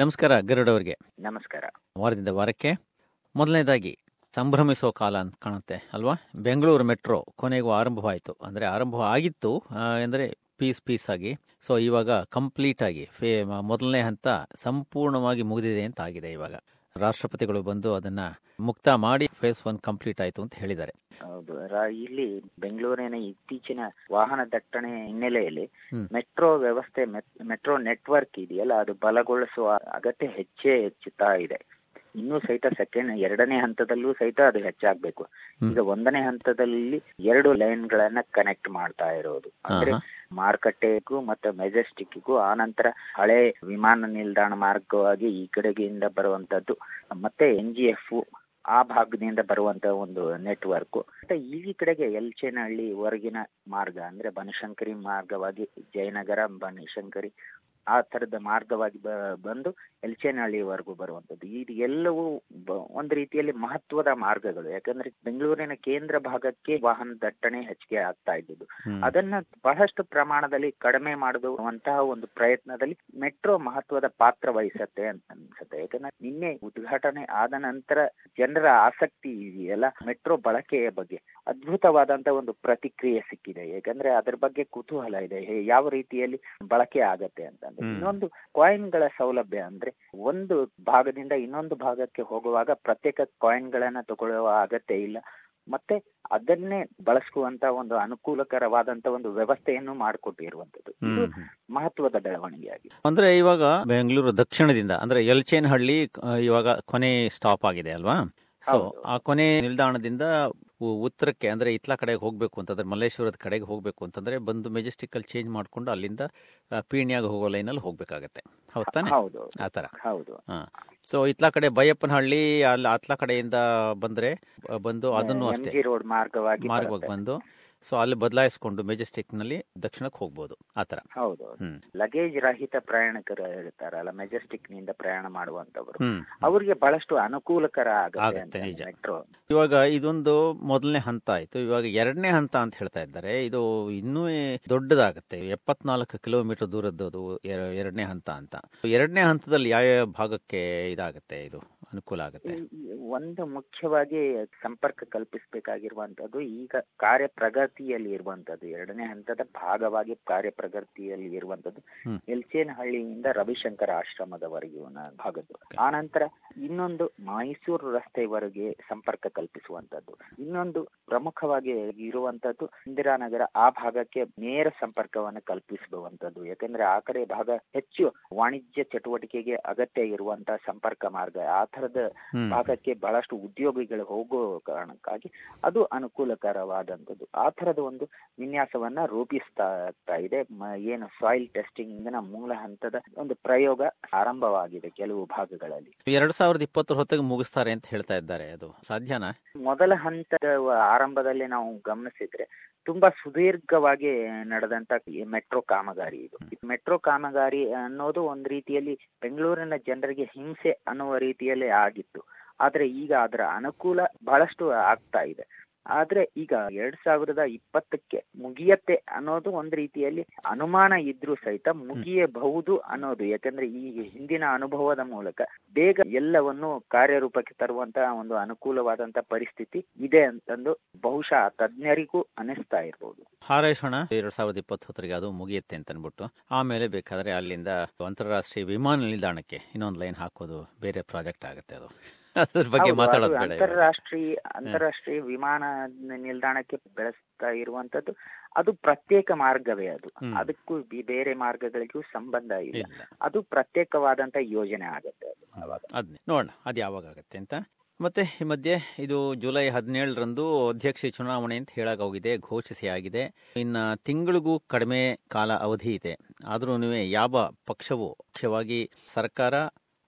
ನಮಸ್ಕಾರ ಗರುಡ್ ಅವರಿಗೆ. ನಮಸ್ಕಾರ. ವಾರದಿಂದ ವಾರಕ್ಕೆ ಮೊದಲನೇದಾಗಿ ಸಂಭ್ರಮಿಸೋ ಕಾಲ ಅಂತ ಕಾಣುತ್ತೆ ಅಲ್ವಾ? ಬೆಂಗಳೂರು ಮೆಟ್ರೋ ಕೊನೆಗೂ ಆರಂಭವಾಯಿತು. ಅಂದರೆ ಆರಂಭ ಆಗಿತ್ತು ಅಂದರೆ ಪೀಸ್ ಪೀಸ್ ಆಗಿ. ಸೊ ಇವಾಗ ಕಂಪ್ಲೀಟ್ ಆಗಿ ಫೇ ಮೊದಲನೇ ಹಂತ ಸಂಪೂರ್ಣವಾಗಿ ಮುಗಿದಿದೆ ಅಂತ ಆಗಿದೆ ಇವಾಗ. ರಾಷ್ಟ್ರಪತಿಗಳು ಬಂದು ಅದನ್ನ ಮುಕ್ತ ಮಾಡಿ ಫೇಸ್ ಒನ್ ಕಂಪ್ಲೀಟ್ ಆಯ್ತು ಅಂತ ಹೇಳಿದ್ದಾರೆ. ಹೌದು. ಇಲ್ಲಿ ಬೆಂಗಳೂರಿನ ಇತ್ತೀಚಿನ ವಾಹನ ದಟ್ಟಣೆ ಹಿನ್ನೆಲೆಯಲ್ಲಿ. ಮೆಟ್ರೋ ವ್ಯವಸ್ಥೆ ಮೆಟ್ರೋ ನೆಟ್ವರ್ಕ್ ಇದೆಯಲ್ಲ ಅದು ಬಲಗೊಳಿಸುವ ಅಗತ್ಯ ಹೆಚ್ಚೇ ಹೆಚ್ಚುತ್ತಾ ಇದೆ. ಇನ್ನೂ ಸಹಿತ ಸೆಕೆಂಡ್ ಎರಡನೇ ಹಂತದಲ್ಲೂ ಸಹಿತ ಅದು ಹೆಚ್ಚಾಗ್ಬೇಕು. ಈಗ ಒಂದನೇ ಹಂತದಲ್ಲಿ ಎರಡು ಲೈನ್ ಗಳನ್ನ ಕನೆಕ್ಟ್ ಮಾಡ್ತಾ ಇರೋದು. ಅಂದ್ರೆ. ಮಾರುಕಟ್ಟೆಗೂ ಮತ್ತೆ ಮೆಜೆಸ್ಟಿಕ್ಗೂ ಆನಂತರ ಹಳೆ ವಿಮಾನ ನಿಲ್ದಾಣ ಮಾರ್ಗವಾಗಿ ಈ ಕಡೆಗಿಂದ ಬರುವಂತದ್ದು, ಮತ್ತೆ ಎನ್ ಜಿ ಎಫ್ ಆ ಭಾಗದಿಂದ ಬರುವಂತ ಒಂದು ನೆಟ್ವರ್ಕ್ ಮತ್ತೆ ಈ ಕಡೆಗೆ ಎಲ್ಚೇನಹಳ್ಳಿ ಹೊರಗಿನ ಮಾರ್ಗ, ಅಂದ್ರೆ ಬನಶಂಕರಿ ಮಾರ್ಗವಾಗಿ ಜಯನಗರ, ಬನಶಂಕರಿ ಆ ತರದ ಮಾರ್ಗವಾಗಿ ಬಂದು ಎಲ್ಚೇನಹಳ್ಳಿವರೆಗೂ ಬರುವಂತದ್ದು ಇದು ಎಲ್ಲವೂ ಒಂದು ರೀತಿಯಲ್ಲಿ ಮಹತ್ವದ ಮಾರ್ಗಗಳು. ಯಾಕಂದ್ರೆ ಬೆಂಗಳೂರಿನ ಕೇಂದ್ರ ಭಾಗಕ್ಕೆ ವಾಹನ ದಟ್ಟಣೆ ಹೆಚ್ಚಿಗೆ ಆಗ್ತಾ ಇದ್ದದ್ದು. ಅದನ್ನ ಬಹಳಷ್ಟು ಪ್ರಮಾಣದಲ್ಲಿ ಕಡಿಮೆ ಮಾಡುವಂತಹ ಒಂದು ಪ್ರಯತ್ನದಲ್ಲಿ ಮೆಟ್ರೋ ಮಹತ್ವದ ಪಾತ್ರ ವಹಿಸತ್ತೆ ಅಂತ ಅನ್ಸುತ್ತೆ. ಯಾಕಂದ್ರೆ ನಿನ್ನೆ ಉದ್ಘಾಟನೆ ಆದ ನಂತರ ಜನರ ಆಸಕ್ತಿ ಇದೆಯಲ್ಲ ಮೆಟ್ರೋ ಬಳಕೆಯ ಬಗ್ಗೆ. ಅದ್ಭುತವಾದಂತ ಒಂದು ಪ್ರತಿಕ್ರಿಯೆ ಸಿಕ್ಕಿದೆ. ಯಾಕಂದ್ರೆ ಅದ್ರ ಬಗ್ಗೆ ಕುತೂಹಲ ಇದೆ. ಯಾವ ರೀತಿಯಲ್ಲಿ ಬಳಕೆ ಆಗತ್ತೆ ಹ್ಮ್. ಇನ್ನೊಂದು ಕಾಯಿನ್ಗಳ ಸೌಲಭ್ಯ ಅಂದ್ರೆ ಒಂದು ಭಾಗದಿಂದ ಇನ್ನೊಂದು ಭಾಗಕ್ಕೆ ಹೋಗುವಾಗ ಪ್ರತ್ಯೇಕ ಕಾಯಿನ್ ಗಳನ್ನ ತಗೊಳ್ಳುವ ಅಗತ್ಯ ಇಲ್ಲ. ಮತ್ತೆ ಅದನ್ನೇ ಬಳಸುವಂತ ಒಂದು ಅನುಕೂಲಕರವಾದಂತ ಒಂದು ವ್ಯವಸ್ಥೆಯನ್ನು ಮಾಡಿಕೊಟ್ಟಿರುವಂತದ್ದು ಇದು. ಮಹತ್ವದ ಬೆಳವಣಿಗೆಯಾಗಿದೆ. ಅಂದ್ರೆ ಇವಾಗ ಬೆಂಗಳೂರು ದಕ್ಷಿಣದಿಂದ ಅಂದ್ರೆ ಯಲ್ಚೇನಹಳ್ಳಿ ಇವಾಗ ಕೊನೆ ಸ್ಟಾಪ್ ಆಗಿದೆ ಅಲ್ವಾ? ಸೊ ಆ ಕೊನೆ ನಿಲ್ದಾಣದಿಂದ ಉತ್ತರಕ್ಕೆ ಅಂದ್ರೆ ಇತ್ಲ ಕಡೆಗೆ ಹೋಗಬೇಕು ಅಂತಂದ್ರೆ ಮಲ್ಲೇಶ್ವರದ ಕಡೆಗೆ ಹೋಗಬೇಕು ಅಂತಂದ್ರೆ ಬಂದು ಮೆಜೆಸ್ಟಿಕ್ಕಲ್ಲಿ ಚೇಂಜ್ ಮಾಡ್ಕೊಂಡು ಅಲ್ಲಿಂದ ಪೀಣ್ಯಾಗ ಹೋಗೋ ಲೈನಲ್ಲಿ ಹೋಗಬೇಕಾಗತ್ತೆ. ಹೌದು ತಾನೆ? ಹೌದು. ಆ ತರ ಹೌದು. ಹಾಂ. ಸೊ ಇತ್ಲ ಕಡೆ ಬೈಯಪ್ಪನಹಳ್ಳಿ ಅಲ್ಲಿ ಅತ್ಲ ಕಡೆಯಿಂದ ಬಂದ್ರೆ ಬಂದು ಅದನ್ನು ಅಷ್ಟೇ. ಜಿ ರೋಡ್ ಮಾರ್ಗವಾಗಿ ಮಾರ್ಗವಾಗಿ ಬಂದು ಸೊ ಅಲ್ಲಿ ಬದಲಾಯಿಸಿಕೊಂಡು ಮೆಜೆಸ್ಟಿಕ್ನಲ್ಲಿ ದಕ್ಷಿಣಕ್ಕೆ ಹೋಗ್ಬೋದು ಆತರ ತರ ಹೌದು ಲಗೇಜ್ ರಹಿತ ಪ್ರಯಾಣಿಕರು ಹೇಳ್ತಾರಲ್ಲ ಮೆಜೆಸ್ಟಿಕ್ನಿಂದ ಪ್ರಯಾಣ ಮಾಡುವಂತವರು ಅವರಿಗೆ ಬಹಳಷ್ಟು ಅನುಕೂಲಕರ ಆಗತ್ತೆ, ನಿಜ. ಮೆಟ್ರೋ ಇವಾಗ ಇದೊಂದು ಮೊದಲನೇ ಹಂತ ಆಯ್ತು. ಇವಾಗ ಎರಡನೇ ಹಂತ ಅಂತ ಹೇಳ್ತಾ ಇದ್ದಾರೆ. ಇದು ಇನ್ನೂ ದೊಡ್ಡದಾಗುತ್ತೆ. ಎಪ್ಪತ್ನಾಲ್ಕು ಕಿಲೋಮೀಟರ್ ದೂರದ್ದು ಎರ- ಎರಡನೇ ಹಂತ ಅಂತ. ಎರಡನೇ ಹಂತದಲ್ಲಿ ಯಾವ ಭಾಗಕ್ಕೆ ಇದಾಗುತ್ತೆ ಇದು? ಅನುಕೂಲ ಆಗುತ್ತೆ. ಒಂದು ಮುಖ್ಯವಾಗಿ ಸಂಪರ್ಕ ಕಲ್ಪಿಸಬೇಕಾಗಿರುವಂತದ್ದು ಈಗ ಕಾರ್ಯ ಪ್ರಗತಿಯಲ್ಲಿ ಇರುವಂತದ್ದು ಎರಡನೇ ಹಂತದ ಭಾಗವಾಗಿ ಕಾರ್ಯ ಪ್ರಗತಿಯಲ್ಲಿ ಇರುವಂತದ್ದು. ಎಲ್ಚೇನಹಳ್ಳಿಯಿಂದ ರವಿಶಂಕರ ಆಶ್ರಮದವರೆಗೆ ಭಾಗದ್ದು. ಆನಂತರ ಇನ್ನೊಂದು ಮೈಸೂರು ರಸ್ತೆವರೆಗೆ ಸಂಪರ್ಕ ಕಲ್ಪಿಸುವಂತದ್ದು ಇನ್ನೊಂದು ಪ್ರಮುಖವಾಗಿ ಇರುವಂತದ್ದು ಇಂದಿರಾನಗರ. ಆ ಭಾಗಕ್ಕೆ ನೇರ ಸಂಪರ್ಕವನ್ನು ಕಲ್ಪಿಸುವಂತದ್ದು ಯಾಕಂದ್ರೆ ಆ ಕಡೆ ಭಾಗ ಹೆಚ್ಚು ವಾಣಿಜ್ಯ ಚಟುವಟಿಕೆಗೆ ಅಗತ್ಯ ಇರುವಂತಹ ಸಂಪರ್ಕ ಮಾರ್ಗ. ಆ ತರದ ಭಾಗಕ್ಕೆ ಬಹಳಷ್ಟು ಉದ್ಯೋಗಿಗಳು ಹೋಗೋ ಕಾರಣಕ್ಕಾಗಿ ಅದು ಅನುಕೂಲಕರವಾದಂಥದ್ದು. ಆ ತರದ ಒಂದು ವಿನ್ಯಾಸವನ್ನ ರೂಪಿಸ್ತಾ ಇದೆ. ಏನು ಸಾಯಿಲ್ ಟೆಸ್ಟಿಂಗ್ ಮೂಲ ಹಂತದ ಒಂದು ಪ್ರಯೋಗ ಆರಂಭವಾಗಿದೆ ಕೆಲವು ಭಾಗಗಳಲ್ಲಿ. ಎರಡ್ ಸಾವಿರದ ಇಪ್ಪತ್ತರ ಹೊತ್ತಿಗೆ ಮುಗಿಸ್ತಾರೆ ಅಂತ ಹೇಳ್ತಾ ಇದ್ದಾರೆ. ಅದು ಸಾಧ್ಯನಾ? ಮೊದಲ ಹಂತದ ಆರಂಭದಲ್ಲಿ ನಾವು ಗಮನಿಸಿದ್ರೆ ತುಂಬಾ ಸುದೀರ್ಘವಾಗಿ ನಡೆದಂತ ಮೆಟ್ರೋ ಕಾಮಗಾರಿ ಇದು. ಮೆಟ್ರೋ ಕಾಮಗಾರಿ ಅನ್ನೋದು ಒಂದ್ ರೀತಿಯಲ್ಲಿ ಬೆಂಗಳೂರಿನ ಜನರಿಗೆ ಹಿಂಸೆ ಅನ್ನುವ ರೀತಿಯಲ್ಲಿ ಆಗಿತ್ತು. ಆದ್ರೆ ಈಗ ಅದರ ಅನುಕೂಲ ಬಹಳಷ್ಟು ಆಗ್ತಾ ಇದೆ. ಆದ್ರೆ ಈಗ ಎರಡ್ ಸಾವಿರದ ಇಪ್ಪತ್ತಕ್ಕೆ ಮುಗಿಯತ್ತೆ ಅನ್ನೋದು ಒಂದ್ ರೀತಿಯಲ್ಲಿ ಅನುಮಾನ ಇದ್ರೂ ಸಹಿತ ಮುಗಿಯಬಹುದು ಅನ್ನೋದು. ಯಾಕಂದ್ರೆ ಈ ಹಿಂದಿನ ಅನುಭವದ ಮೂಲಕ ಬೇಗ ಎಲ್ಲವನ್ನು ಕಾರ್ಯರೂಪಕ್ಕೆ ತರುವಂತಹ ಒಂದು ಅನುಕೂಲವಾದಂತ ಪರಿಸ್ಥಿತಿ ಇದೆ ಅಂತಂದು ಬಹುಶಃ ತಜ್ಞರಿಗೂ ಅನಿಸ್ತಾ ಇರಬಹುದು ಹಾರೈಸೋಣ. ಎರಡ್ ಸಾವಿರದ ಇಪ್ಪತ್ತೊತ್ತರಿಗೆ ಅದು ಮುಗಿಯುತ್ತೆ ಅಂತ ಅನ್ಬಿಟ್ಟು ಆಮೇಲೆ ಬೇಕಾದ್ರೆ ಅಲ್ಲಿಂದ ಅಂತಾರಾಷ್ಟ್ರೀಯ ವಿಮಾನ ನಿಲ್ದಾಣಕ್ಕೆ ಇನ್ನೊಂದು ಲೈನ್ ಹಾಕೋದು ಬೇರೆ ಪ್ರಾಜೆಕ್ಟ್ ಆಗುತ್ತೆ ಅದು. ಅದ್ರ ಬಗ್ಗೆ ಮಾತಾಡೋದು. ಅಂತಾರಾಷ್ಟ್ರೀಯ ಅಂತಾರಾಷ್ಟ್ರೀಯ ವಿಮಾನ ನಿಲ್ದಾಣಕ್ಕೆ ಬೆಳೆಸ್ತಾ ಇರುವಂತದ್ದು ಅದು ಪ್ರತ್ಯೇಕ ಮಾರ್ಗವೇ ಅದು. ಅದಕ್ಕೂ ಬೇರೆ ಮಾರ್ಗಗಳಿಗೂ ಸಂಬಂಧ ಇಲ್ಲ. ಅದು ಪ್ರತ್ಯೇಕವಾದಂತ ಯೋಜನೆ ಆಗುತ್ತೆ ಅದು ನೋಡೋಣ ಅದು ಯಾವಾಗ ಆಗುತ್ತೆ ಅಂತ. ಮತ್ತೆ ಈ ಮಧ್ಯೆ ಇದು ಜುಲೈ ಹದಿನೇಳರಂದು ಅಧ್ಯಕ್ಷ ಚುನಾವಣೆ ಅಂತ ಹೇಳಾಗೋಗಿದೆ ಘೋಷಿಸಿ ಆಗಿದೆ ಇನ್ನ ತಿಂಗಳಿಗೂ ಕಡಿಮೆ ಕಾಲ ಅವಧಿ ಇದೆ. ಆದ್ರೂ ಯಾವ ಪಕ್ಷವು ಮುಖ್ಯವಾಗಿ ಸರ್ಕಾರ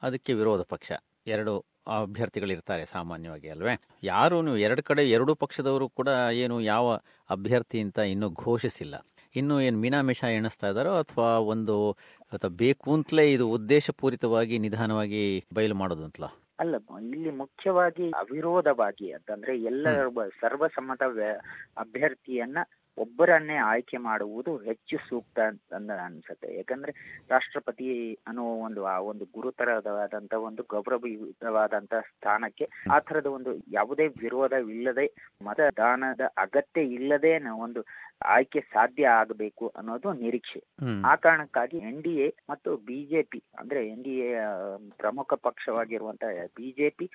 ಅದಕ್ಕೆ ವಿರೋಧ ಪಕ್ಷ. ಎರಡು ಅಭ್ಯರ್ಥಿಗಳಿರ್ತಾರೆ ಸಾಮಾನ್ಯವಾಗಿ ಅಲ್ವೇ. ಯಾರು ಎರಡು ಕಡೆ ಎರಡು ಪಕ್ಷದವರು ಕೂಡ ಏನು ಯಾವ ಅಭ್ಯರ್ಥಿ ಅಂತ ಇನ್ನೂ ಘೋಷಿಸಿಲ್ಲ. ಇನ್ನು ಏನು ಮೀನಾಮಿಷ ಎಣಿಸ್ತಾ ಇದ್ದಾರೋ ಅಥವಾ ಒಂದು ಅಥವಾ ಬೇಕು ಅಂತಲೇ ಇದು ಉದ್ದೇಶಪೂರಿತವಾಗಿ ನಿಧಾನವಾಗಿ ಬಯಲು ಮಾಡೋದು ಅಂತಲ ಅಲ್ಲ ಇಲ್ಲಿ ಮುಖ್ಯವಾಗಿ ಅವಿರೋಧವಾಗಿ ಅಂತಂದ್ರೆ ಎಲ್ಲ ಸರ್ವಸಮ್ಮತ ಅಭ್ಯರ್ಥಿಯನ್ನ ಒಬ್ಬರನ್ನೇ ಆಯ್ಕೆ ಮಾಡುವುದು ಹೆಚ್ಚು ಸೂಕ್ತ ಅಂತ ಅನ್ಸುತ್ತೆ. ಯಾಕಂದ್ರೆ ರಾಷ್ಟ್ರಪತಿ ಅನ್ನೋ ಒಂದು ಆ ಒಂದು ಗುರುತರವಾದಂತ ಒಂದು ಗೌರವಯುತವಾದಂತ ಸ್ಥಾನಕ್ಕೆ ಆ ತರದ ಒಂದು ಯಾವುದೇ ವಿರೋಧವಿಲ್ಲದೆ ಮತದಾನದ ಅಗತ್ಯ ಇಲ್ಲದೆ ಒಂದು ಆಯ್ಕೆ ಸಾಧ್ಯ ಆಗಬೇಕು ಅನ್ನೋದು ನಿರೀಕ್ಷೆ. ಆ ಕಾರಣಕ್ಕಾಗಿ ಎನ್ ಡಿ ಎ ಮತ್ತು ಬಿಜೆಪಿ ಅಂದ್ರೆ ಎನ್ ಡಿ ಎ ಪ್ರಮುಖ ಪಕ್ಷವಾಗಿರುವಂತಹ ಬಿಜೆಪಿ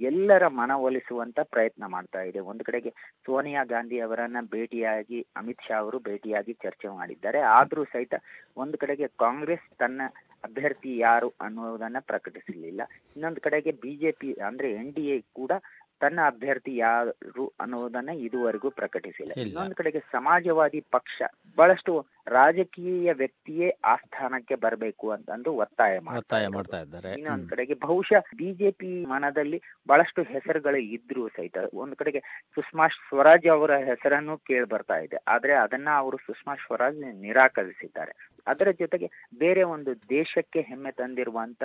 ಎಲ್ಲರ ಮನವೊಲಿಸುವಂತ ಪ್ರಯತ್ನ ಮಾಡ್ತಾ ಇದೆ. ಒಂದು ಕಡೆಗೆ ಸೋನಿಯಾ ಗಾಂಧಿ ಅವರನ್ನ ಭೇಟಿಯಾಗಿ, ಅಮಿತ್ ಶಾ ಅವರು ಭೇಟಿಯಾಗಿ ಚರ್ಚೆ ಮಾಡಿದ್ದಾರೆ. ಆದ್ರೂ ಸಹಿತ ಒಂದು ಕಡೆಗೆ ಕಾಂಗ್ರೆಸ್ ತನ್ನ ಅಭ್ಯರ್ಥಿ ಯಾರು ಅನ್ನುವುದನ್ನ ಪ್ರಕಟಿಸಲಿಲ್ಲ. ಇನ್ನೊಂದು ಕಡೆಗೆ ಬಿಜೆಪಿ ಅಂದ್ರೆ ಎನ್ ಡಿ ಕೂಡ ತನ್ನ ಅಭ್ಯರ್ಥಿ ಯಾರು ಅನ್ನೋದನ್ನ ಇದುವರೆಗೂ ಪ್ರಕಟಿಸಿಲ್ಲ. ಇನ್ನೊಂದು ಕಡೆಗೆ ಸಮಾಜವಾದಿ ಪಕ್ಷ ಬಹಳಷ್ಟು ರಾಜಕೀಯ ವ್ಯಕ್ತಿಯೇ ಆ ಸ್ಥಾನಕ್ಕೆ ಬರಬೇಕು ಅಂತಂದು ಒತ್ತಾಯ ಒತ್ತಾಯ ಮಾಡ್ತಾ ಇದ್ದಾರೆ. ಇನ್ನೊಂದು ಕಡೆಗೆ ಬಹುಶಃ ಬಿಜೆಪಿ ಮನದಲ್ಲಿ ಬಹಳಷ್ಟು ಹೆಸರುಗಳು ಇದ್ರು ಸಹಿತ ಒಂದ್ ಕಡೆಗೆ ಸುಷ್ಮಾ ಸ್ವರಾಜ್ ಅವರ ಹೆಸರನ್ನು ಕೇಳಿ ಬರ್ತಾ ಇದೆ. ಆದ್ರೆ ಅದನ್ನ ಅವರು ಸುಷ್ಮಾ ಸ್ವರಾಜ್ ನಿರಾಕರಿಸಿದ್ದಾರೆ. ಅದರ ಜೊತೆಗೆ ಬೇರೆ ಒಂದು ದೇಶಕ್ಕೆ ಹೆಮ್ಮೆ ತಂದಿರುವಂತ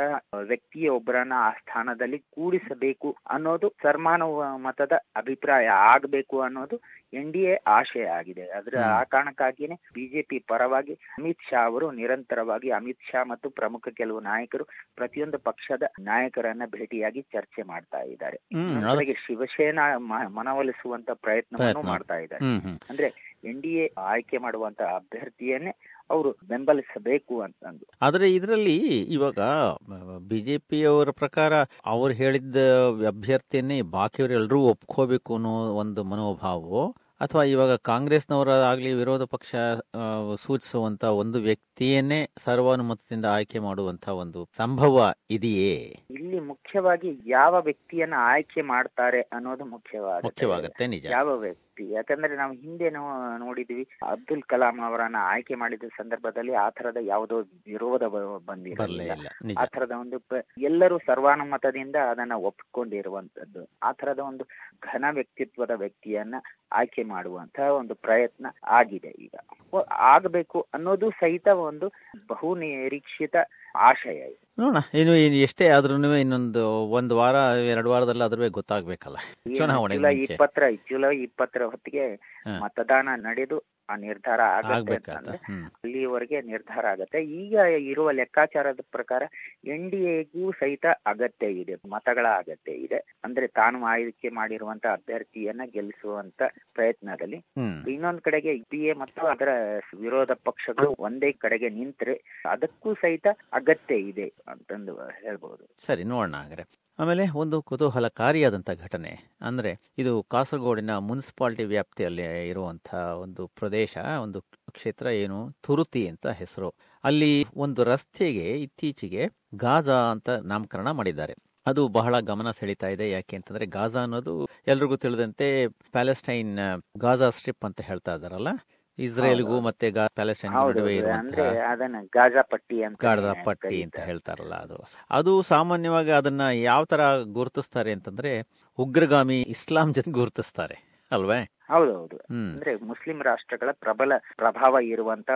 ವ್ಯಕ್ತಿಯ ಒಬ್ಬರನ್ನ ಆ ಸ್ಥಾನದಲ್ಲಿ ಕೂಡಿಸಬೇಕು ಅನ್ನೋದು ಸರ್ಮಾನ ಮತದ ಅಭಿಪ್ರಾಯ ಆಗಬೇಕು ಅನ್ನೋದು ಎನ್ ಡಿ ಎ ಆಶಯ ಆಗಿದೆ. ಅದರ ಆ ಕಾರಣಕ್ಕಾಗಿಯೇ ಬಿಜೆಪಿ ಪರವಾಗಿ ಅಮಿತ್ ಶಾ ಅವರು ನಿರಂತರವಾಗಿ ಅಮಿತ್ ಶಾ ಮತ್ತು ಪ್ರಮುಖ ಕೆಲವು ನಾಯಕರು ಪ್ರತಿಯೊಂದು ಪಕ್ಷದ ನಾಯಕರನ್ನ ಭೇಟಿಯಾಗಿ ಚರ್ಚೆ ಮಾಡ್ತಾ ಇದ್ದಾರೆ. ಜೊತೆಗೆ ಶಿವಸೇನಾ ಮನವೊಲಿಸುವಂತ ಪ್ರಯತ್ನವನ್ನು ಮಾಡ್ತಾ ಇದ್ದಾರೆ. ಅಂದ್ರೆ ಎನ್ ಡಿ ಎ ಆಯ್ಕೆ ಮಾಡುವಂತ ಅಭ್ಯರ್ಥಿಯನ್ನೇ ಅವರು ಬೆಂಬಲಿಸಬೇಕು ಅಂತಂದು ಆದ್ರೆ ಇದರಲ್ಲಿ ಇವಾಗ ಬಿಜೆಪಿಯವರ ಪ್ರಕಾರ ಅವ್ರು ಹೇಳಿದ್ದ ಅಭ್ಯರ್ಥಿಯನ್ನೇ ಬಾಕಿಯವರೆಲ್ಲರೂ ಒಪ್ಕೋಬೇಕು ಅನ್ನೋ ಒಂದು ಮನೋಭಾವ ಅಥವಾ ಇವಾಗ ಕಾಂಗ್ರೆಸ್ನವರಾಗ್ಲಿ ವಿರೋಧ ಪಕ್ಷ ಸೂಚಿಸುವಂತ ಒಂದು ವ್ಯಕ್ತಿಯನ್ನೇ ಸರ್ವಾನುಮತದಿಂದ ಆಯ್ಕೆ ಮಾಡುವಂತ ಒಂದು ಸಂಭವ ಇದೆಯೇ? ಇಲ್ಲಿ ಮುಖ್ಯವಾಗಿ ಯಾವ ವ್ಯಕ್ತಿಯನ್ನ ಆಯ್ಕೆ ಮಾಡ್ತಾರೆ ಅನ್ನೋದು ಮುಖ್ಯವಾಗುತ್ತೆ. ಮುಖ್ಯವಾಗುತ್ತೆ ನಿಜ. ಯಾವ ವ್ಯಕ್ತಿ ಯಾಕಂದ್ರೆ ನಾವು ಹಿಂದೆ ನೋಡಿದ್ವಿ ಅಬ್ದುಲ್ ಕಲಾಂ ಅವರನ್ನ ಆಯ್ಕೆ ಮಾಡಿದ ಸಂದರ್ಭದಲ್ಲಿ ಆ ತರದ ಯಾವುದೋ ವಿರೋಧ ಬಂದಿರಲಿಲ್ಲ. ಆ ತರದ ಒಂದು ಎಲ್ಲರೂ ಸರ್ವಾನುಮತದಿಂದ ಅದನ್ನ ಒಪ್ಕೊಂಡಿರುವಂತದ್ದು ಆ ತರದ ಒಂದು ಘನ ವ್ಯಕ್ತಿತ್ವದ ವ್ಯಕ್ತಿಯನ್ನ ಆಯ್ಕೆ ಮಾಡುವಂತಹ ಒಂದು ಪ್ರಯತ್ನ ಆಗಿದೆ ಈಗ. ಆಗಬೇಕು ಅನ್ನೋದು ಸಹಿತ ಒಂದು ಬಹು ನಿರೀಕ್ಷಿತ ಆಶಯ ನೋಡೋಣ. ಇನ್ನು ಎಷ್ಟೇ ಆದ್ರೂ ಇನ್ನೊಂದು ಒಂದು ವಾರ ಎರಡು ವಾರದಲ್ಲಿ ಅದ್ರ ಗೊತ್ತಾಗ್ಬೇಕಲ್ಲ. ಚುನಾವಣೆ ಜುಲೈ ಇಪ್ಪತ್ತರ ಜುಲೈ ಇಪ್ಪತ್ತರ ಹೊತ್ತಿಗೆ ಮತದಾನ ನಡೆದು ಆ ನಿರ್ಧಾರ ಆಗತ್ತೆ ಅಂತಂದ್ರೆ ಅಲ್ಲಿವರೆಗೆ ನಿರ್ಧಾರ ಆಗತ್ತೆ. ಈಗ ಇರುವ ಲೆಕ್ಕಾಚಾರದ ಪ್ರಕಾರ ಎನ್ ಡಿ ಎಗೂ ಸಹಿತ ಅಗತ್ಯ ಇದೆ ಮತಗಳ ಅಗತ್ಯ ಇದೆ. ಅಂದ್ರೆ ತಾನು ಆಯ್ಕೆ ಮಾಡಿರುವಂತ ಅಭ್ಯರ್ಥಿಯನ್ನ ಗೆಲ್ಲಿಸುವಂತ ಪ್ರಯತ್ನದಲ್ಲಿ ಇನ್ನೊಂದ್ ಕಡೆಗೆ ಪಿ ಎ ಮತ್ತು ಅದರ ವಿರೋಧ ಪಕ್ಷಗಳು ಒಂದೇ ಕಡೆಗೆ ನಿಂತ್ರೆ ಅದಕ್ಕೂ ಸಹಿತ ಅಗತ್ಯ ಇದೆ ಅಂತಂದು ಹೇಳ್ಬಹುದು ಸರಿ ನೋಡೋಣ ಹಾಗಾದ್ರೆ. ಆಮೇಲೆ ಒಂದು ಕುತೂಹಲಕಾರಿಯಾದಂಥ ಘಟನೆ. ಅಂದರೆ ಇದು ಕಾಸರಗೋಡಿನ ಮುನ್ಸಿಪಾಲ್ಟಿ ವ್ಯಾಪ್ತಿಯಲ್ಲಿ ಇರುವಂಥ ಒಂದು ಪ್ರದೇಶ, ಒಂದು ಕ್ಷೇತ್ರ ಏನು? ತುರುತಿ ಅಂತ ಹೆಸರು. ಅಲ್ಲಿ ಒಂದು ರಸ್ತೆಗೆ ಇತ್ತೀಚೆಗೆ ಗಾಜಾ ಅಂತ ನಾಮಕರಣ ಮಾಡಿದ್ದಾರೆ. ಅದು ಬಹಳ ಗಮನ ಸೆಳೀತಾ ಇದೆ. ಯಾಕೆ ಅಂತಂದ್ರೆ ಗಾಜಾ ಅನ್ನೋದು ಎಲ್ರಿಗೂ ತಿಳಿದಂತೆ ಪ್ಯಾಲೆಸ್ಟೈನ್, ಗಾಜಾ ಸ್ಟ್ರಿಪ್ ಅಂತ ಹೇಳ್ತಾ ಇದಾರಲ್ಲ ಇಸ್ರೇಲ್ಗೂ ಮತ್ತೆ ಪ್ಯಾಲೆಸ್ಟೈನ್ ನಡುವೆ ಅಂದ್ರೆ ಅದನ್ನ ಗಾಜಾ ಪಟ್ಟಿ ಅಂತ ಗಾಜಾ ಪಟ್ಟಿ ಅಂತ ಹೇಳ್ತಾರಲ್ಲ ಅದು. ಅದು ಸಾಮಾನ್ಯವಾಗಿ ಅದನ್ನ ಯಾವ ತರ ಗುರುತಿಸ್ತಾರೆ ಅಂತಂದ್ರೆ ಉಗ್ರಗಾಮಿ ಇಸ್ಲಾಂ ಜನ ಗುರುತಿಸ್ತಾರೆ ಅಲ್ವೇ? ಹೌದೌದು. ಅಂದ್ರೆ ಮುಸ್ಲಿಂ ರಾಷ್ಟ್ರಗಳ ಪ್ರಬಲ ಪ್ರಭಾವ ಇರುವಂತ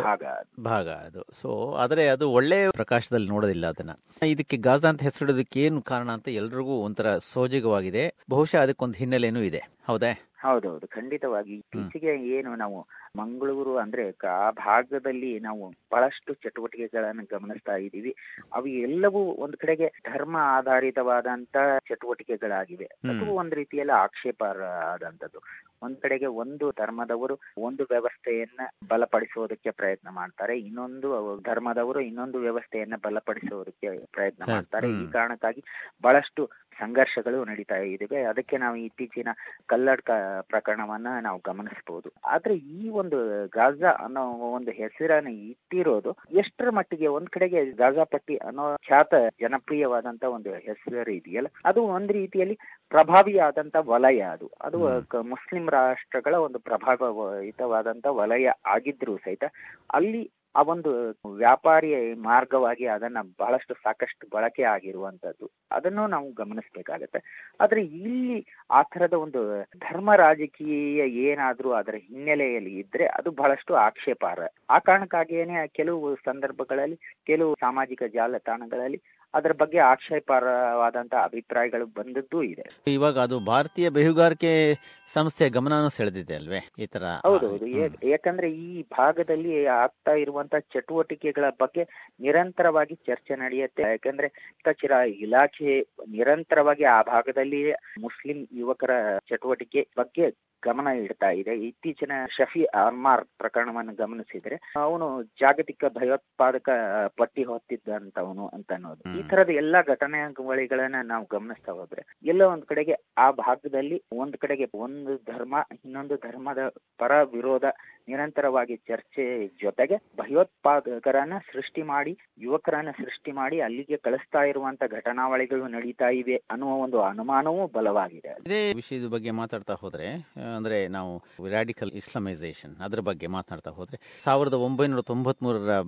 ಭಾಗ ಭಾಗ ಅದು. ಸೊ ಆದ್ರೆ ಅದು ಒಳ್ಳೆ ಪ್ರಕಾಶದಲ್ಲಿ ನೋಡೋದಿಲ್ಲ ಅದನ್ನ. ಇದಕ್ಕೆ ಗಾಜಾ ಅಂತ ಹೆಸರಿಡೋದಕ್ಕೆ ಏನು ಕಾರಣ ಅಂತ ಎಲ್ರಿಗೂ ಒಂಥರ ಸೋಜಿಗವಾಗಿದೆ. ಬಹುಶಃ ಅದಕ್ಕೊಂದು ಹಿನ್ನೆಲೆನೂ ಇದೆ. ಹೌದೇ? ಹೌದೌದು. ಖಂಡಿತವಾಗಿ ಇತ್ತೀಚೆಗೆ ಏನು ನಾವು ಮಂಗಳೂರು ಅಂದ್ರೆ ಆ ಭಾಗದಲ್ಲಿ ನಾವು ಬಹಳಷ್ಟು ಚಟುವಟಿಕೆಗಳನ್ನು ಗಮನಿಸ್ತಾ ಇದ್ದೀವಿ. ಅವು ಎಲ್ಲವೂ ಒಂದ್ ಕಡೆಗೆ ಧರ್ಮ ಆಧಾರಿತವಾದಂತ ಚಟುವಟಿಕೆಗಳಾಗಿವೆ. ಅದು ಒಂದ್ ರೀತಿಯಲ್ಲಿ ಆಕ್ಷೇಪ ಆದಂತದ್ದು. ಒಂದ್ ಕಡೆಗೆ ಒಂದು ಧರ್ಮದವರು ಒಂದು ವ್ಯವಸ್ಥೆಯನ್ನ ಬಲಪಡಿಸುವುದಕ್ಕೆ ಪ್ರಯತ್ನ ಮಾಡ್ತಾರೆ. ಇನ್ನೊಂದು ಧರ್ಮದವರು ಇನ್ನೊಂದು ವ್ಯವಸ್ಥೆಯನ್ನ ಬಲಪಡಿಸುವುದಕ್ಕೆ ಪ್ರಯತ್ನ ಮಾಡ್ತಾರೆ. ಈ ಕಾರಣಕ್ಕಾಗಿ ಬಹಳಷ್ಟು ಸಂಘರ್ಷಗಳು ನಡೀತಾ ಇದ್ದಾವೆ ಅದಕ್ಕೆ ನಾವು ಇತ್ತೀಚಿನ ಕಲ್ಲಡ್ಕ ಪ್ರಕರಣವನ್ನ ನಾವು ಗಮನಿಸಬಹುದು ಆದ್ರೆ ಈ ಒಂದು ಗಾಜಾ ಅನ್ನೋ ಒಂದು ಹೆಸರನ್ನ ಇಟ್ಟಿರೋದು ಎಷ್ಟರ ಮಟ್ಟಿಗೆ ಒಂದ್ ಕಡೆಗೆ ಗಾಜಾ ಪಟ್ಟಿ ಅನ್ನೋ ಖ್ಯಾತ ಜನಪ್ರಿಯವಾದಂತ ಒಂದು ಹೆಸರು ಇದೆಯಲ್ಲ? ಅದು ಒಂದ್ ರೀತಿಯಲ್ಲಿ ಪ್ರಭಾವಿಯಾದಂತ ವಲಯ ಅದು. ಅದು ಮುಸ್ಲಿಂ ರಾಷ್ಟ್ರಗಳ ಒಂದು ಪ್ರಭಾವಯುತವಾದಂತ ವಲಯ ಆಗಿದ್ರು ಸಹಿತ ಅಲ್ಲಿ ಆ ಒಂದು ವ್ಯಾಪಾರಿ ಮಾರ್ಗವಾಗಿ ಅದನ್ನ ಬಹಳಷ್ಟು ಸಾಕಷ್ಟು ಬಳಕೆ ಆಗಿರುವಂತದ್ದು. ಅದನ್ನು ನಾವು ಗಮನಿಸಬೇಕಾಗತ್ತೆ. ಆದ್ರೆ ಇಲ್ಲಿ ಆ ತರದ ಒಂದು ಧರ್ಮ ರಾಜಕೀಯ ಏನಾದ್ರೂ ಅದರ ಹಿನ್ನೆಲೆಯಲ್ಲಿ ಇದ್ರೆ ಅದು ಬಹಳಷ್ಟು ಆಕ್ಷೇಪಾರ್ಹ. ಆ ಕಾರಣಕ್ಕಾಗಿಯೇನೆ ಕೆಲವು ಸಂದರ್ಭಗಳಲ್ಲಿ ಕೆಲವು ಸಾಮಾಜಿಕ ಜಾಲತಾಣಗಳಲ್ಲಿ ಅದರ ಬಗ್ಗೆ ಆಕ್ಷೇಪಾರ್ಹವಾದಂತ ಅಭಿಪ್ರಾಯಗಳು ಬಂದದ್ದು ಇದೆ. ಇವಾಗ ಅದು ಭಾರತೀಯ ಬೇಹುಗಾರಿಕೆ ಸಂಸ್ಥೆಯ ಗಮನ ಸೆಳೆದಿದೆ ಅಲ್ವೇ? ಈ ತರ ಹೌದೌದು. ಯಾಕಂದ್ರೆ ಈ ಭಾಗದಲ್ಲಿ ಆಗ್ತಾ ಇರುವಂತ ಚಟುವಟಿಕೆಗಳ ಬಗ್ಗೆ ನಿರಂತರವಾಗಿ ಚರ್ಚೆ ನಡೆಯುತ್ತೆ. ಯಾಕಂದ್ರೆ ಚಿರ ಇಲಾಖೆ ನಿರಂತರವಾಗಿ ಆ ಭಾಗದಲ್ಲಿ ಮುಸ್ಲಿಂ ಯುವಕರ ಚಟುವಟಿಕೆ ಬಗ್ಗೆ ಗಮನ ಇಡ್ತಾ ಇದೆ. ಇತ್ತೀಚಿನ ಶಫಿ ಅರ್ಮಾರ್ ಪ್ರಕರಣವನ್ನು ಗಮನಿಸಿದ್ರೆ ಅವನು ಜಾಗತಿಕ ಭಯೋತ್ಪಾದಕ ಪಟ್ಟಿ ಹೊತ್ತಿದ್ದಂತವನು ಅಂತ ಅನ್ನೋದು. ಈ. ತರದ ಎಲ್ಲಾ ಘಟನಾವಳಿಗಳನ್ನ ನಾವು ಗಮನಿಸ್ತಾ ಹೋದ್ರೆ ಎಲ್ಲ ಒಂದ್ ಕಡೆಗೆ ಆ ಭಾಗದಲ್ಲಿ ಒಂದ್ ಕಡೆಗೆ ಒಂದು ಧರ್ಮ ಇನ್ನೊಂದು ಧರ್ಮದ ಪರ ವಿರೋಧ ನಿರಂತರವಾಗಿ ಚರ್ಚೆ ಜೊತೆಗೆ ಭಯೋತ್ಪಾದಕರನ್ನ ಸೃಷ್ಟಿ ಮಾಡಿ ಯುವಕರನ್ನ ಸೃಷ್ಟಿ ಮಾಡಿ ಅಲ್ಲಿಗೆ ಕಳಿಸ್ತಾ ಇರುವಂತ ಘಟನಾವಳಿಗಳು ನಡೀತಾ ಇವೆ ಅನ್ನುವ ಒಂದು ಅನುಮಾನವೂ ಬಲವಾಗಿದೆ. ಇದೇ ವಿಷಯದ ಬಗ್ಗೆ ಮಾತಾಡ್ತಾ ಹೋದ್ರೆ ಅಂದ್ರೆ ನಾವು ರಾಡಿಕಲ್ ಇಸ್ಲಾಮೈಸೇಷನ್ ಅದ್ರ ಬಗ್ಗೆ ಮಾತಾಡ್ತಾ ಹೋದ್ರೆ ಸಾವಿರದ ಒಂಬೈನೂರ ತೊಂಬತ್ ಮೂರರ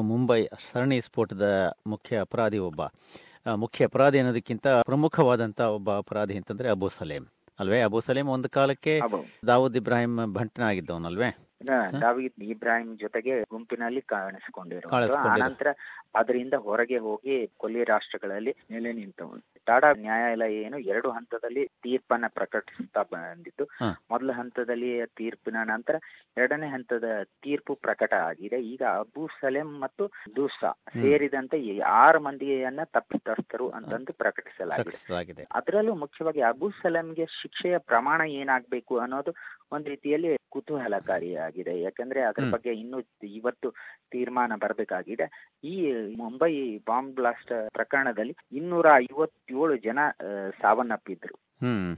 ಮುಂಬೈ ಸರಣಿ ಸ್ಫೋಟದ ಮುಖ್ಯ ಅಪರಾಧಿ ಒಬ್ಬ ಮುಖ್ಯ ಅಪರಾಧಿ ಅನ್ನೋದಕ್ಕಿಂತ ಪ್ರಮುಖವಾದಂತ ಒಬ್ಬ ಅಪರಾಧಿ ಅಂತಂದ್ರೆ ಅಬು ಸಲೇಂ. ಅಲ್ವೇ? ಅಬು ಸಲೇಂ ಒಂದು ಕಾಲಕ್ಕೆ. ದಾವೂದ್ ಇಬ್ರಾಹಿಂ ಭಂಟನಾಗಿದ್ದವನಲ್ವೇ? ನ- ದಾವೀದ್ ಇಬ್ರಾಹಿಂ ಜೊತೆಗೆ ಗುಂಪಿನಲ್ಲಿ ಕಾಣಿಸಿಕೊಂಡಿರುವ ಕಾಣಿಸ್ಕೊಂಡಿರೋ. ಆನಂತರ ಅದರಿಂದ ಹೊರಗೆ ಹೋಗಿ ಕೊಲ್ಲಿ ರಾಷ್ಟ್ರಗಳಲ್ಲಿ ನೆಲೆ ನಿಂತವು ಟಾಡಾ ನ್ಯಾಯಾಲಯ ಏನು ಎರಡು ಹಂತದಲ್ಲಿ ತೀರ್ಪನ್ನ ಪ್ರಕಟಿಸುತ್ತಾ ಬಂದಿತ್ತು ಮೊದಲ ಹಂತದಲ್ಲಿ ತೀರ್ಪಿನ ನಂತರ ಎರಡನೇ ಹಂತದ ತೀರ್ಪು ಪ್ರಕಟ ಆಗಿದೆ. ಈಗ ಅಬು ಸಲೆಂ ಮತ್ತು ದೂಸಾ ಸೇರಿದಂತೆ ಆರು ಮಂದಿಯನ್ನ ತಪ್ಪಿತಸ್ಥರು ಅಂತಂದು ಪ್ರಕಟಿಸಲಾಗಿದೆ. ಪ್ರಕಟಿಸಲಾಗಿದೆ. ಅದರಲ್ಲೂ ಮುಖ್ಯವಾಗಿ ಅಬು ಸಲಂಗೆ ಶಿಕ್ಷೆಯ ಪ್ರಮಾಣ ಏನಾಗಬೇಕು ಅನ್ನೋದು ಒಂದ್ ರೀತಿಯಲ್ಲಿ ಕುತೂಹಲಕಾರಿಯಾಗಿದೆ. ಯಾಕಂದ್ರೆ ಅದ್ರ ಬಗ್ಗೆ ಇನ್ನು ಇವತ್ತು ತೀರ್ಮಾನ ಬರಬೇಕಾಗಿದೆ. ಈ ಮುಂಬೈ ಬಾಂಬ್ ಬ್ಲಾಸ್ಟ್ ಪ್ರಕರಣದಲ್ಲಿ ಇನ್ನೂರ ಐವತ್ತೇಳು ಜನ ಸಾವನ್ನಪ್ಪಿದ್ರು.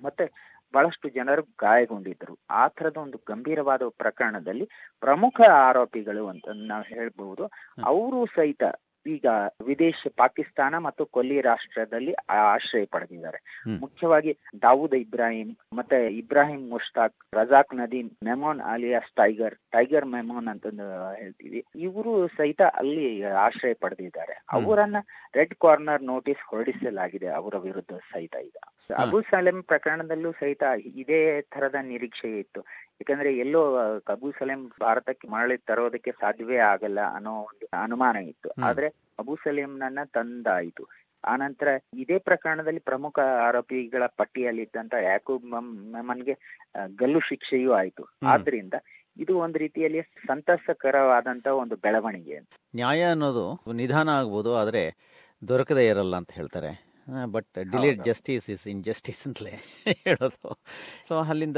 ಮತ್ತೆ ಬಹಳಷ್ಟು ಜನರು ಗಾಯಗೊಂಡಿದ್ರು ಆ ತರದ ಒಂದು ಗಂಭೀರವಾದ ಪ್ರಕರಣದಲ್ಲಿ ಪ್ರಮುಖ ಆರೋಪಿಗಳು ಅಂತ ನಾವು ಹೇಳ್ಬಹುದು. ಅವರು ಸಹಿತ ಈಗ ವಿದೇಶ ಪಾಕಿಸ್ತಾನ ಮತ್ತು ಕೊಲ್ಲಿ ರಾಷ್ಟ್ರದಲ್ಲಿ ಆಶ್ರಯ ಪಡೆದಿದ್ದಾರೆ. ಮುಖ್ಯವಾಗಿ ದಾವೂದ್ ಇಬ್ರಾಹಿಂ ಮತ್ತೆ Ibrahim Mushtaq Razak Nadeen Memon alias Tiger Tiger Memon ಅಂತಂದು ಹೇಳ್ತೀವಿ. ಇವರು ಸಹಿತ ಅಲ್ಲಿ ಆಶ್ರಯ ಪಡೆದಿದ್ದಾರೆ. ಅವರನ್ನ ರೆಡ್ ಕಾರ್ನರ್ ನೋಟಿಸ್ ಹೊರಡಿಸಲಾಗಿದೆ ಅವರ ವಿರುದ್ಧ ಸಹಿತ ಈಗ. ಅಬು ಸಲೆಂ ಪ್ರಕರಣದಲ್ಲೂ ಸಹಿತ ಇದೇ ತರದ ನಿರೀಕ್ಷೆ ಇತ್ತು. ಯಾಕಂದ್ರೆ ಎಲ್ಲೋ ಅಬು ಸಲೀಂ ಭಾರತಕ್ಕೆ ಮರಳಿ ತರೋದಕ್ಕೆ ಸಾಧ್ಯವೇ ಆಗಲ್ಲ ಅನ್ನೋ ಒಂದು ಅನುಮಾನ ಇತ್ತು. ಆದ್ರೆ ಅಬು ಸಲೇಂನನ್ನ ತಂದಾಯಿತು. ಆನಂತರ ಇದೇ ಪ್ರಕರಣದಲ್ಲಿ ಪ್ರಮುಖ ಆರೋಪಿಗಳ ಪಟ್ಟಿಯಲ್ಲಿದ್ದಂತ ಯಾಕೂಬ್ ಮಮ್- ಮೆಮನ್ಗೆ ಗಲ್ಲು ಶಿಕ್ಷೆಯೂ ಆಯ್ತು. ಆದ್ರಿಂದ ಇದು ಒಂದು ರೀತಿಯಲ್ಲಿ ಸಂತಸಕರವಾದಂತ ಒಂದು ಬೆಳವಣಿಗೆ. ನ್ಯಾಯ ಅನ್ನೋದು ನಿಧಾನ ಆಗ್ಬೋದು ಆದ್ರೆ ದೊರಕದೇ ಇರಲ್ಲ ಅಂತ ಹೇಳ್ತಾರೆ. But delayed. Justice is injustice ಅಂತಲೇ ಹೇಳೋದು. ಸೊ ಅಲ್ಲಿಂದ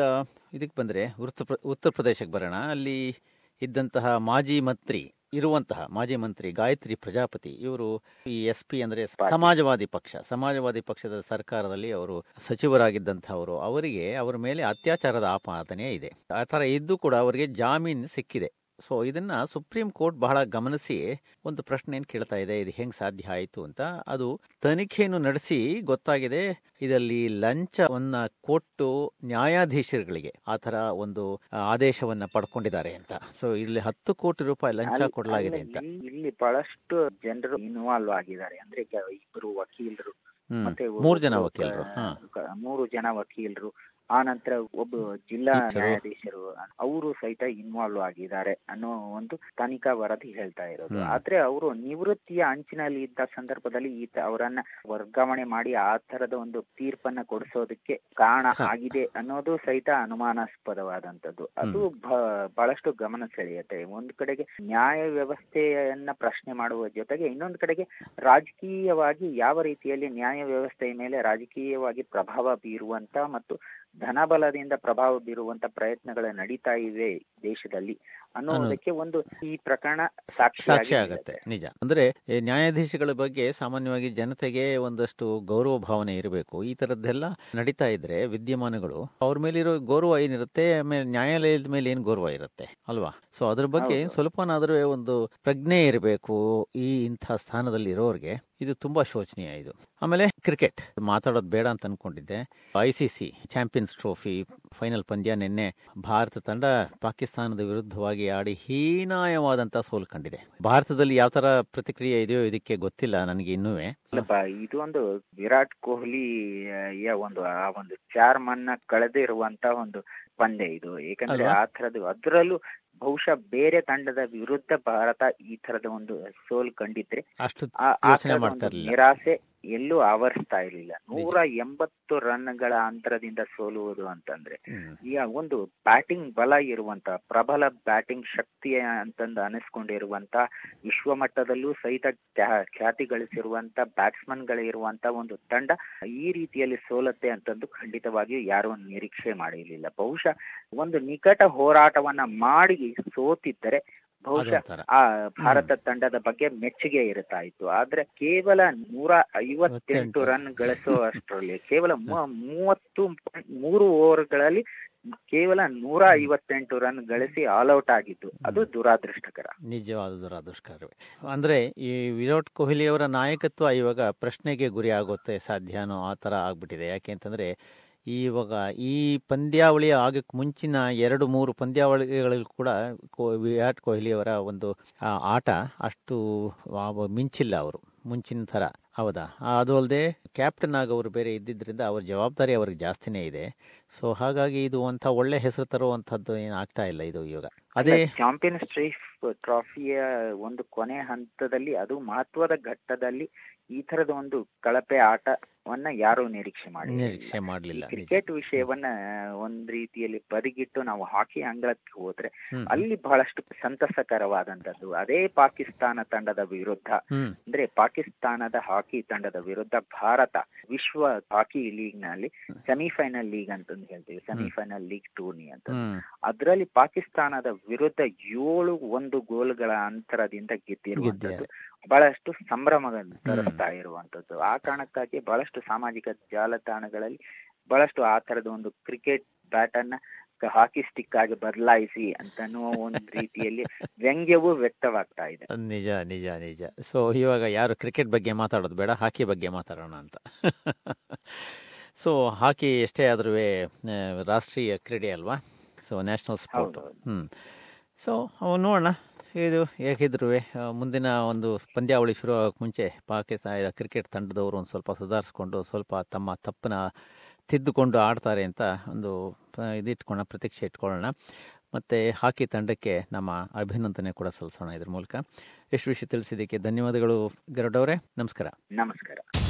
ಇದಕ್ಕೆ ಬಂದರೆ ಉತ್ತರ ಪ್ರ- ಉತ್ತರ ಪ್ರದೇಶಕ್ಕೆ ಬರೋಣ. ಅಲ್ಲಿ ಇದ್ದಂತಹ ಮಾಜಿ ಮಂತ್ರಿ ಇರುವಂತಹ ಮಾಜಿ ಮಂತ್ರಿ ಗಾಯತ್ರಿ ಪ್ರಜಾಪತಿ ಇವರು ಈ ಎಸ್ ಪಿ ಅಂದರೆ ಸಮಾಜವಾದಿ ಪಕ್ಷ. ಸಮಾಜವಾದಿ ಪಕ್ಷದ ಸರ್ಕಾರದಲ್ಲಿ ಅವರು ಸಚಿವರಾಗಿದ್ದಂಥವರು ಅವರಿಗೆ ಅವರ ಮೇಲೆ ಅತ್ಯಾಚಾರದ ಆಪಾದನೆ ಇದೆ. ಆ ಥರ ಇದ್ದು ಕೂಡ ಅವರಿಗೆ ಜಾಮೀನು ಸಿಕ್ಕಿದೆ. ಸೊ ಇದನ್ನ ಸುಪ್ರೀಂ ಕೋರ್ಟ್ ಬಹಳ ಗಮನಿಸಿ ಒಂದು ಪ್ರಶ್ನೆಯನ್ನು ಕೇಳ್ತಾ ಇದೆ ಇದು ಹೆಂಗ್ ಸಾಧ್ಯ ಆಯಿತು ಅಂತ. ಅದು ತನಿಖೆಯನ್ನು ನಡೆಸಿ ಗೊತ್ತಾಗಿದೆ ಇದರಲ್ಲಿ ಲಂಚವನ್ನ ಕೊಟ್ಟು ನ್ಯಾಯಾಧೀಶರುಗಳಿಗೆ ಆತರ ತರ ಒಂದು ಆದೇಶವನ್ನ ಪಡ್ಕೊಂಡಿದ್ದಾರೆ ಅಂತ. ಸೊ ಇಲ್ಲಿ ಹತ್ತು ಕೋಟಿ ರೂಪಾಯಿ ಲಂಚ ಕೊಡಲಾಗಿದೆ ಅಂತ. ಇಲ್ಲಿ ಬಹಳಷ್ಟು ಜನರು ಇನ್ವಾಲ್ವ್ ಆಗಿದ್ದಾರೆ. ಅಂದ್ರೆ ಇಬ್ಬರು ವಕೀಲರು ಮತ್ತೆ ಮೂರು ಜನ ವಕೀಲರು. ಮೂರು ಜನ ವಕೀಲರು ಆ ನಂತರ ಒಬ್ಬ ಜಿಲ್ಲಾ. ನ್ಯಾಯಾಧೀಶರು ಅವರು ಸಹಿತ ಇನ್ವಾಲ್ವ್ ಆಗಿದ್ದಾರೆ ಅನ್ನೋ ಒಂದು ತನಿಖಾ ವರದಿ ಹೇಳ್ತಾ ಇರೋದು. ಆದ್ರೆ ಅವರು ನಿವೃತ್ತಿಯ ಅಂಚಿನಲ್ಲಿ ಇದ್ದ ಸಂದರ್ಭದಲ್ಲಿ ಈತ ಅವರನ್ನ ವರ್ಗಾವಣೆ ಮಾಡಿ ಆ ತರದ ಒಂದು ತೀರ್ಪನ್ನ ಕೊಡಿಸೋದಕ್ಕೆ ಕಾರಣ ಆಗಿದೆ ಅನ್ನೋದು ಸಹಿತ ಅನುಮಾನಾಸ್ಪದವಾದಂತದ್ದು ಅದು ಬಹಳಷ್ಟು ಗಮನ ಸೆಳೆಯುತ್ತೆ. ಒಂದು ಕಡೆಗೆ ನ್ಯಾಯ ವ್ಯವಸ್ಥೆಯನ್ನ ಪ್ರಶ್ನೆ ಮಾಡುವ ಜೊತೆಗೆ ಇನ್ನೊಂದು ಕಡೆಗೆ ರಾಜಕೀಯವಾಗಿ ಯಾವ ರೀತಿಯಲ್ಲಿ ನ್ಯಾಯ ವ್ಯವಸ್ಥೆಯ ಮೇಲೆ ರಾಜಕೀಯವಾಗಿ ಪ್ರಭಾವ ಬೀರುವಂತ ಮತ್ತು ಧನಬಲದಿಂದ ಪ್ರಭಾವ ಬೀರುವಂತ ಪ್ರಯತ್ನಗಳ ನಡೀತಾ ಇವೆ ದೇಶದಲ್ಲಿ. ಅನ್ನೋದಕ್ಕೆ ಒಂದು ಈ ಪ್ರಕರಣ ಸಾಕ್ಷಿ ಆಗುತ್ತೆ ಆಗತ್ತೆ. ನಿಜ. ಅಂದ್ರೆ ನ್ಯಾಯಾಧೀಶಗಳ ಬಗ್ಗೆ ಸಾಮಾನ್ಯವಾಗಿ ಜನತೆಗೆ ಒಂದಷ್ಟು ಗೌರವ ಭಾವನೆ ಇರಬೇಕು. ಈ ತರದ್ದೆಲ್ಲ ನಡೀತಾ ಇದ್ರೆ ವಿದ್ಯಮಾನಗಳು ಅವ್ರ ಮೇಲಿರೋ ಗೌರವ ಏನಿರುತ್ತೆ ಆಮೇಲೆ ನ್ಯಾಯಾಲಯದ ಮೇಲೆ ಏನ್ ಗೌರವ ಇರುತ್ತೆ ಅಲ್ವಾ? ಸೊ ಅದ್ರ ಬಗ್ಗೆ. ಸ್ವಲ್ಪನಾದ್ರೂ ಒಂದು ಪ್ರಜ್ಞೆ ಇರಬೇಕು ಈ ಇಂಥ ಸ್ಥಾನದಲ್ಲಿ ಇರೋರಿಗೆ. ಇದು ತುಂಬಾ ಶೋಚನೀಯ ಇದು. ಆಮೇಲೆ ಕ್ರಿಕೆಟ್. ಮಾತಾಡೋದು ಬೇಡ ಅಂತ ಅನ್ಕೊಂಡಿದ್ದೆ. I C C champions trophy final ಪಂದ್ಯ ನಿನ್ನೆ ಭಾರತ ತಂಡ ಪಾಕಿಸ್ತಾನದ ವಿರುದ್ಧವಾಗಿ ಆಡಿ ಹೀನಾಯವಾದಂತಹ ಸೋಲು ಕಂಡಿದೆ ಭಾರತದಲ್ಲಿ ಯಾವ ತರ ಪ್ರತಿಕ್ರಿಯೆ ಇದೆಯೋ ಇದಕ್ಕೆ ಗೊತ್ತಿಲ್ಲ ನನಗೆ ಇನ್ನೂ ಇದು ಒಂದು ವಿರಾಟ್ ಕೊಹ್ಲಿ ಒಂದು ಆ ಒಂದು ಚಾರ್ ಮನ್ನ ಕಳೆದಿರುವಂತ ಒಂದು ಪಂದ್ಯ ಇದು ಏಕಂದ್ರೆ? ಆ ತರದ್ದು ಅದ್ರಲ್ಲೂ ಬಹುಶಃ ಬೇರೆ ತಂಡದ ವಿರುದ್ಧ ಭಾರತ ಈ ತರದ ಒಂದು ಸೋಲ್ ಕಂಡಿದ್ರೆ. ನಿರಾಸೆ ಎಲ್ಲೂ ಆವರಿಸ್ತಾ ಇರಲಿಲ್ಲ. ನೂರ ಎಂಬತ್ತು ರನ್ಗಳ ಅಂತರದಿಂದ ಸೋಲುವುದು ಅಂತಂದ್ರೆ ಈ ಒಂದು ಬ್ಯಾಟಿಂಗ್ ಬಲ ಇರುವಂತ ಪ್ರಬಲ ಬ್ಯಾಟಿಂಗ್ ಶಕ್ತಿಯ ಅಂತಂದು ಅನಿಸ್ಕೊಂಡಿರುವಂತ ವಿಶ್ವ ಮಟ್ಟದಲ್ಲೂ ಸಹಿತ ಖ್ಯಾ- ಖ್ಯಾತಿ ಗಳಿಸಿರುವಂತ ಬ್ಯಾಟ್ಸ್ಮನ್ ಗಳಿರುವಂತ ಒಂದು ತಂಡ ಈ ರೀತಿಯಲ್ಲಿ ಸೋಲತ್ತೆ ಅಂತಂದು ಖಂಡಿತವಾಗಿಯೂ ಯಾರು ನಿರೀಕ್ಷೆ ಮಾಡಿರಲಿಲ್ಲ. ಬಹುಶಃ ಒಂದು ನಿಕಟ ಹೋರಾಟವನ್ನ ಮಾಡಿ ಸೋತಿದ್ದರೆ ಬಹುಶಃ ಆ ಭಾರತ ತಂಡದ ಬಗ್ಗೆ ಮೆಚ್ಚುಗೆ ಇರುತ್ತಾ ಇತ್ತು ಆದ್ರೆ ಕೇವಲ ನೂರ ಐವತ್ತೆಂಟು. ರನ್ ಗಳಿಸೋ ಅಷ್ಟರಲ್ಲಿ ಕೇವಲ ಮೂವತ್ತು ಮೂರು ಓವರ್ಗಳಲ್ಲಿ ಕೇವಲ ನೂರ ಐವತ್ತೆಂಟು ರನ್ ಗಳಿಸಿ ಆಲ್ ಔಟ್ ಆಗಿದ್ದು ಅದು ದುರಾದೃಷ್ಟಕರ. ನಿಜವಾದ ದುರಾದೃಷ್ಟಕರವೇ. ಅಂದ್ರೆ ಈ ವಿರಾಟ್ ಕೊಹ್ಲಿ ಅವರ ನಾಯಕತ್ವ ಇವಾಗ ಪ್ರಶ್ನೆಗೆ ಗುರಿ ಆಗುತ್ತೆ ಸಾಧ್ಯನೋ ಆ ತರ ಆಗ್ಬಿಟ್ಟಿದೆ. ಯಾಕೆ ಅಂತಂದ್ರೆ ಇವಾಗ ಈ ಪಂದ್ಯಾವಳಿ ಆಗಕ್ಕೆ ಮುಂಚಿನ ಎರಡು ಮೂರು ಪಂದ್ಯಾವಳಿಗಳಲ್ಲಿ ಕೂಡ ವಿರಾಟ್ ಕೊಹ್ಲಿ ಅವರ ಒಂದು ಆಟ ಅಷ್ಟು ಮಿಂಚಿಲ್ಲ ಅವರು. ಮುಂಚಿನ ಥರ ಹೌದಾ? ಅದು ಅಲ್ಲದೆ ಕ್ಯಾಪ್ಟನ್ ಆಗಿ ಅವರು ಬೇರೆ ಇದ್ದಿದ್ದರಿಂದ ಅವ್ರ ಜವಾಬ್ದಾರಿ ಅವ್ರಿಗೆ ಜಾಸ್ತಿನೇ ಇದೆ. ಸೊ ಹಾಗಾಗಿ ಇದು ಅಂತ ಒಳ್ಳೆ ಹೆಸರು ತರುವಂತದ್ದು ಏನು ಆಗ್ತಾ ಇಲ್ಲ ಇದು ಇವಾಗ. ಅದೇ ಚಾಂಪಿಯನ್ಸ್ ಟ್ರೀಫ್ ಟ್ರಾಫಿಯ ಒಂದು ಕೊನೆ ಹಂತದಲ್ಲಿ ಅದು ಮಹತ್ವದ ಘಟ್ಟದಲ್ಲಿ ಈ ತರದ ಒಂದು ಕಳಪೆ ಆಟವನ್ನ ಯಾರು ನಿರೀಕ್ಷೆ ಮಾಡಿ ನಿರೀಕ್ಷೆ ಮಾಡಲಿಲ್ಲ ಕ್ರಿಕೆಟ್ ವಿಷಯವನ್ನ ಒಂದ್ ರೀತಿಯಲ್ಲಿ ಬದಿಗಿಟ್ಟು ನಾವು ಹಾಕಿ ಅಂಗಳಕ್ಕೆ ಹೋದ್ರೆ ಅಲ್ಲಿ ಬಹಳಷ್ಟು ಸಂತಸಕರವಾದಂತದ್ದು ಅದೇ ಪಾಕಿಸ್ತಾನ ತಂಡದ ವಿರುದ್ಧ. ಅಂದ್ರೆ ಪಾಕಿಸ್ತಾನದ ಹಾಕಿ ತಂಡದ ವಿರುದ್ಧ ಭಾರತ ವಿಶ್ವ ಹಾಕಿ ಲೀಗ್ನಲ್ಲಿ ಸೆಮಿಫೈನಲ್ ಲೀಗ್ ಅಂತಂದು ಹೇಳ್ತೀವಿ. ಸೆಮಿಫೈನಲ್ ಲೀಗ್ ಟೂರ್ನಿ ಅಂತ ಅದರಲ್ಲಿ ಪಾಕಿಸ್ತಾನದ ವಿರುದ್ಧ ಏಳು ಒಂದು ಗೋಲ್ಗಳ ಅಂತರದಿಂದ ಗೆದ್ದಿರುವಂತದ್ದು ಬಹಳಷ್ಟು ಸಂಭ್ರಮ ತರಿಸ್ತಾ ಇರುವಂತದ್ದು ಆ ಕಾರಣಕ್ಕಾಗಿ ಬಹಳಷ್ಟು ಸಾಮಾಜಿಕ ಜಾಲತಾಣಗಳಲ್ಲಿ ಬಹಳಷ್ಟು ಆ ತರದ ಒಂದು ಕ್ರಿಕೆಟ್ ಬ್ಯಾಟ್ ಅನ್ನ ಹಾಕಿ ಸ್ಟಿಕ್ ಆಗಿ ಬದಲಾಯಿಸಿ ಅಂತ ಒಂದು ರೀತಿಯಲ್ಲಿ ವ್ಯಂಗ್ಯವೂ ವ್ಯಕ್ತವಾಗ್ತಾ ಇದೆ. ನಿಜ ನಿಜ ನಿಜ. ಸೊ ಇವಾಗ ಯಾರು ಕ್ರಿಕೆಟ್ ಬಗ್ಗೆ ಮಾತಾಡೋದು ಬೇಡ ಹಾಕಿ ಬಗ್ಗೆ ಮಾತಾಡೋಣ ಅಂತ. ಸೊ ಹಾಕಿ ಎಷ್ಟೇ ಆದ್ರೂ ರಾಷ್ಟ್ರೀಯ ಕ್ರೀಡೆ ಅಲ್ವಾ? So national sport. ಹ್ಮ್. ಸೊ ಅವು ನೋಡೋಣ. ಇದು ಹೇಗಿದ್ರು ಮುಂದಿನ ಒಂದು ಪಂದ್ಯಾವಳಿ ಶುರು ಆಗೋಕ್ಕೆ ಮುಂಚೆ ಪಾಕಿಸ್ತಾನ ಕ್ರಿಕೆಟ್ ತಂಡದವರು ಒಂದು ಸ್ವಲ್ಪ ಸುಧಾರಿಸ್ಕೊಂಡು, ಸ್ವಲ್ಪ ತಮ್ಮ ತಪ್ಪನ ತಿದ್ದುಕೊಂಡು ಆಡ್ತಾರೆ ಅಂತ ಒಂದು ಇದಿಟ್ಕೊಳ್ಳೋಣ, ಪ್ರತೀಕ್ಷೆ ಇಟ್ಕೊಳ್ಳೋಣ. ಮತ್ತು ಹಾಕಿ ತಂಡಕ್ಕೆ ನಮ್ಮ ಅಭಿನಂದನೆ ಕೂಡ ಸಲ್ಲಿಸೋಣ ಇದ್ರ ಮೂಲಕ. ಎಷ್ಟು ವಿಷಯ ತಿಳಿಸಿದ್ದಕ್ಕೆ ಧನ್ಯವಾದಗಳು ಗರುಡವರೇ. ನಮಸ್ಕಾರ. ನಮಸ್ಕಾರ.